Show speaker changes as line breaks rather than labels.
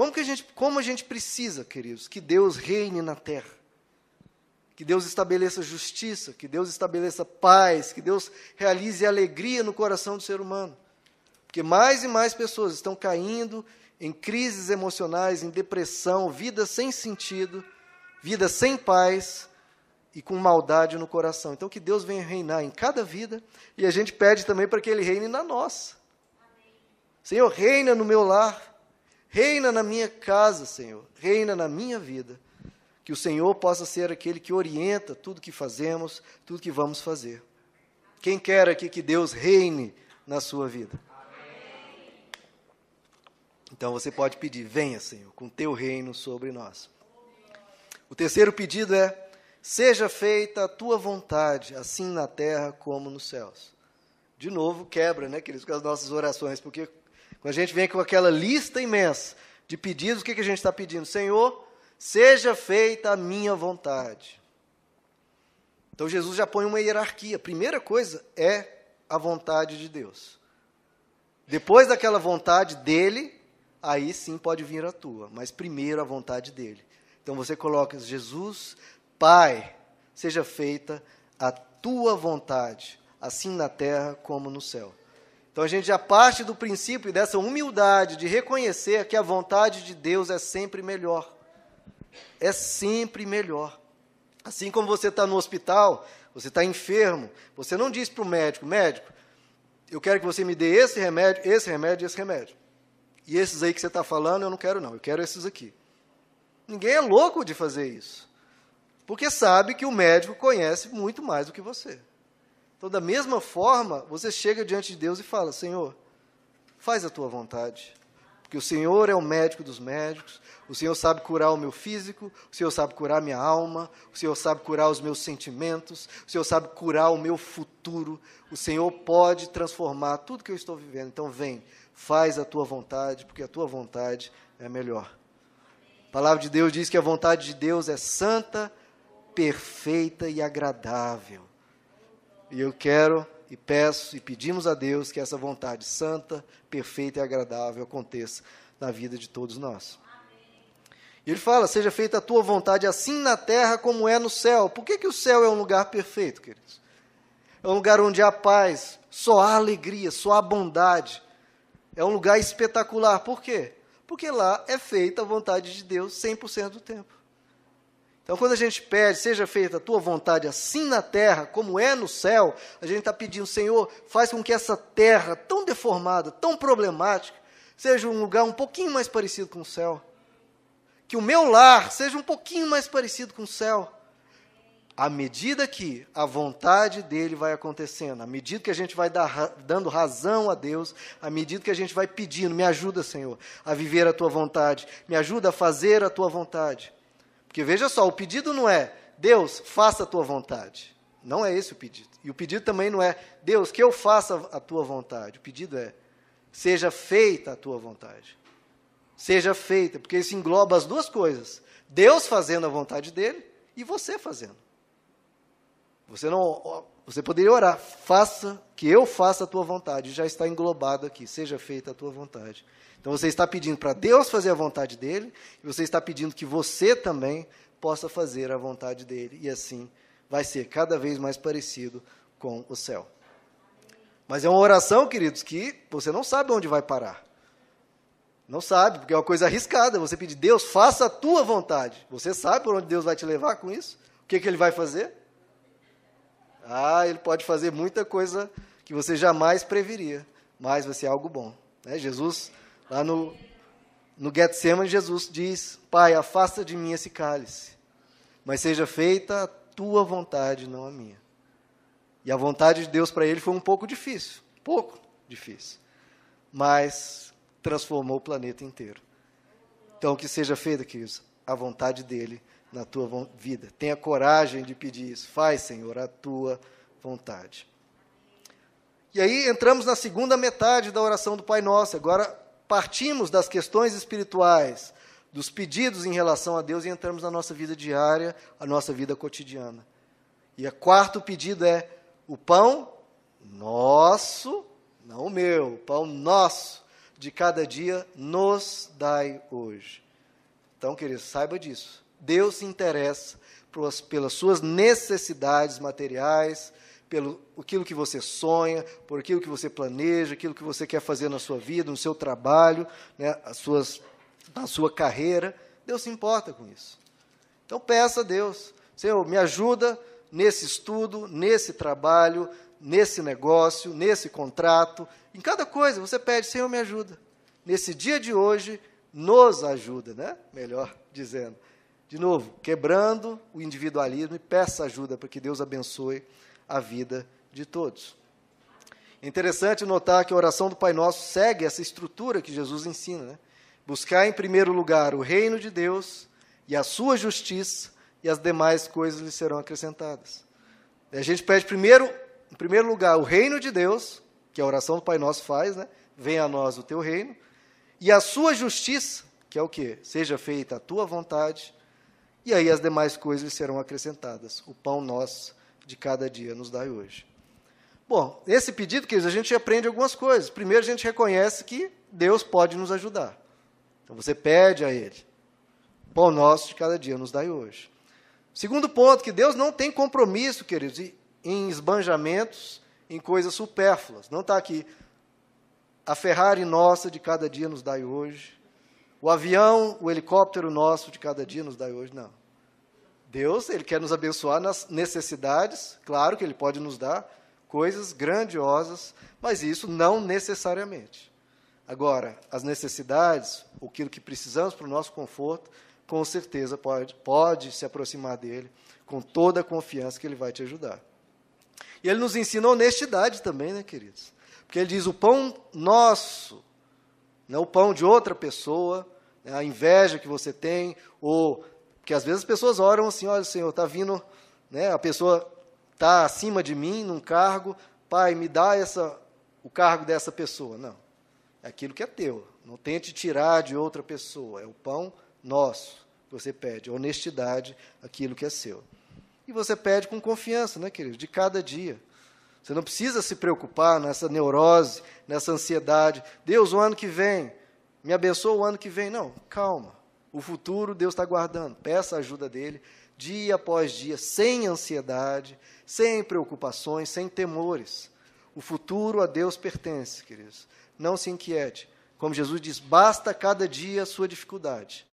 Como, que a gente, como a gente precisa, queridos, que Deus reine na terra? Que Deus estabeleça justiça, que Deus estabeleça paz, que Deus realize alegria no coração do ser humano. Porque mais e mais pessoas estão caindo em crises emocionais, em depressão, vida sem sentido, vida sem paz e com maldade no coração. Então, que Deus venha reinar em cada vida e a gente pede também para que Ele reine na nossa. Senhor, reina no meu lar, reina na minha casa, Senhor, reina na minha vida. Que o Senhor possa ser aquele que orienta tudo que fazemos, tudo que vamos fazer. Quem quer aqui que Deus reine na sua vida? Então você pode pedir: venha, Senhor, com teu reino sobre nós. O terceiro pedido é: seja feita a tua vontade, assim na terra como nos céus. De novo, quebra, né, queridos, com as nossas orações, porque quando a gente vem com aquela lista imensa de pedidos, o que, que a gente está pedindo? Senhor, seja feita a minha vontade. Então Jesus já põe uma hierarquia. A primeira coisa é a vontade de Deus. Depois daquela vontade dele, aí sim pode vir a tua, mas primeiro a vontade dele. Então você coloca, Jesus, Pai, seja feita a tua vontade, assim na terra como no céu. Então a gente já parte do princípio dessa humildade de reconhecer que a vontade de Deus é sempre melhor. É sempre melhor. Assim como você está no hospital, você está enfermo, você não diz para o médico, médico, eu quero que você me dê esse remédio, esse remédio esse remédio. E esses aí que você está falando, eu não quero não, eu quero esses aqui. Ninguém é louco de fazer isso. Porque sabe que o médico conhece muito mais do que você. Então, da mesma forma, você chega diante de Deus e fala: Senhor, faz a tua vontade. Porque o Senhor é o médico dos médicos, o Senhor sabe curar o meu físico, o Senhor sabe curar a minha alma, o Senhor sabe curar os meus sentimentos, o Senhor sabe curar o meu futuro, o Senhor pode transformar tudo que eu estou vivendo. Então, vem, faz a tua vontade, porque a tua vontade é melhor. A palavra de Deus diz que a vontade de Deus é santa, perfeita e agradável. E eu quero e peço e pedimos a Deus que essa vontade santa, perfeita e agradável aconteça na vida de todos nós. E ele fala: seja feita a tua vontade assim na terra como é no céu. Por que, que o céu é um lugar perfeito, queridos? É um lugar onde há paz, só há alegria, só há bondade, é um lugar espetacular. Por quê? Porque lá é feita a vontade de Deus 100% do tempo. Então, quando a gente pede, seja feita a tua vontade assim na terra como é no céu, a gente está pedindo, Senhor, faz com que essa terra tão deformada, tão problemática, seja um lugar um pouquinho mais parecido com o céu. Que o meu lar seja um pouquinho mais parecido com o céu à medida que a vontade dele vai acontecendo, à medida que a gente vai dar, dando razão a Deus, à medida que a gente vai pedindo, me ajuda, Senhor, a viver a tua vontade, me ajuda a fazer a tua vontade. Porque veja só, o pedido não é, Deus, faça a tua vontade. Não é esse o pedido. E o pedido também não é, Deus, que eu faça a tua vontade. O pedido é, seja feita a tua vontade. Seja feita, porque isso engloba as duas coisas: Deus fazendo a vontade dele e você fazendo. Você não, você poderia orar, faça que eu faça a tua vontade, já está englobado aqui, seja feita a tua vontade. Então você está pedindo para Deus fazer a vontade dele, e você está pedindo que você também possa fazer a vontade dele, e assim vai ser cada vez mais parecido com o céu. Mas é uma oração, queridos, que você não sabe onde vai parar. Não sabe, porque é uma coisa arriscada. Você pedir, Deus, faça a tua vontade. Você sabe por onde Deus vai te levar com isso? O que, que ele vai fazer? Ah, ele pode fazer muita coisa que você jamais preveria, mas vai ser algo bom. Né? Jesus, lá no, no Getsemane, Jesus diz, Pai, afasta de mim esse cálice, mas seja feita a tua vontade, não a minha. E a vontade de Deus para ele foi um pouco difícil, pouco difícil, mas transformou o planeta inteiro. Então, que seja feita, queridos, a vontade dele na tua vida. Tenha coragem de pedir isso. Faz, Senhor, a tua vontade. E aí entramos na segunda metade da oração do Pai Nosso. Agora partimos das questões espirituais, dos pedidos em relação a Deus e entramos na nossa vida diária, a nossa vida cotidiana. E o quarto pedido é o pão nosso, não o meu, o pão nosso de cada dia nos dai hoje. Então, queridos, saiba disso. Deus se interessa pelas suas necessidades materiais, pelo aquilo que você sonha, por aquilo que você planeja, aquilo que você quer fazer na sua vida, no seu trabalho, né, as suas, na sua carreira. Deus se importa com isso. Então peça a Deus, Senhor, me ajuda nesse estudo, nesse trabalho, nesse negócio, nesse contrato, em cada coisa você pede, Senhor, me ajuda. Nesse dia de hoje, nos ajuda, né? Melhor dizendo. De novo, quebrando o individualismo e peça ajuda para que Deus abençoe a vida de todos. É interessante notar que a oração do Pai Nosso segue essa estrutura que Jesus ensina, né? Buscar em primeiro lugar o reino de Deus e a sua justiça, e as demais coisas lhe serão acrescentadas. A gente pede primeiro, em primeiro lugar, o reino de Deus, que a oração do Pai Nosso faz, né? Venha a nós o teu reino, e a sua justiça, que é o que? Seja feita a tua vontade, e aí as demais coisas serão acrescentadas. O pão nosso de cada dia nos dai hoje. Bom, esse pedido, queridos, a gente aprende algumas coisas. Primeiro, a gente reconhece que Deus pode nos ajudar. Então, você pede a Ele. Pão nosso de cada dia nos dai hoje. Segundo ponto, que Deus não tem compromisso, queridos, em esbanjamentos, em coisas supérfluas. Não está aqui. A Ferrari nossa de cada dia nos dai hoje. O avião, o helicóptero nosso de cada dia nos dai hoje. Não. Deus, Ele quer nos abençoar nas necessidades. Claro que Ele pode nos dar coisas grandiosas, mas isso não necessariamente. Agora, as necessidades, aquilo que precisamos para o nosso conforto, com certeza pode, pode se aproximar dele com toda a confiança que ele vai te ajudar. E ele nos ensina honestidade também, né, queridos? Porque ele diz: o pão nosso, não o pão de outra pessoa, né, a inveja que você tem, ou. Porque às vezes as pessoas oram assim: olha, Senhor, está vindo, né, a pessoa está acima de mim num cargo, Pai, me dá essa, o cargo dessa pessoa. Não. É aquilo que é teu. Não tente tirar de outra pessoa. É o pão nosso. Você pede honestidade, aquilo que é seu. E você pede com confiança, né, querido? De cada dia. Você não precisa se preocupar nessa neurose, nessa ansiedade. Deus, o ano que vem, me abençoa o ano que vem. Não, calma. O futuro Deus está guardando. Peça a ajuda dele, dia após dia, sem ansiedade, sem preocupações, sem temores. O futuro a Deus pertence, queridos. Não se inquiete. Como Jesus diz, basta cada dia a sua dificuldade.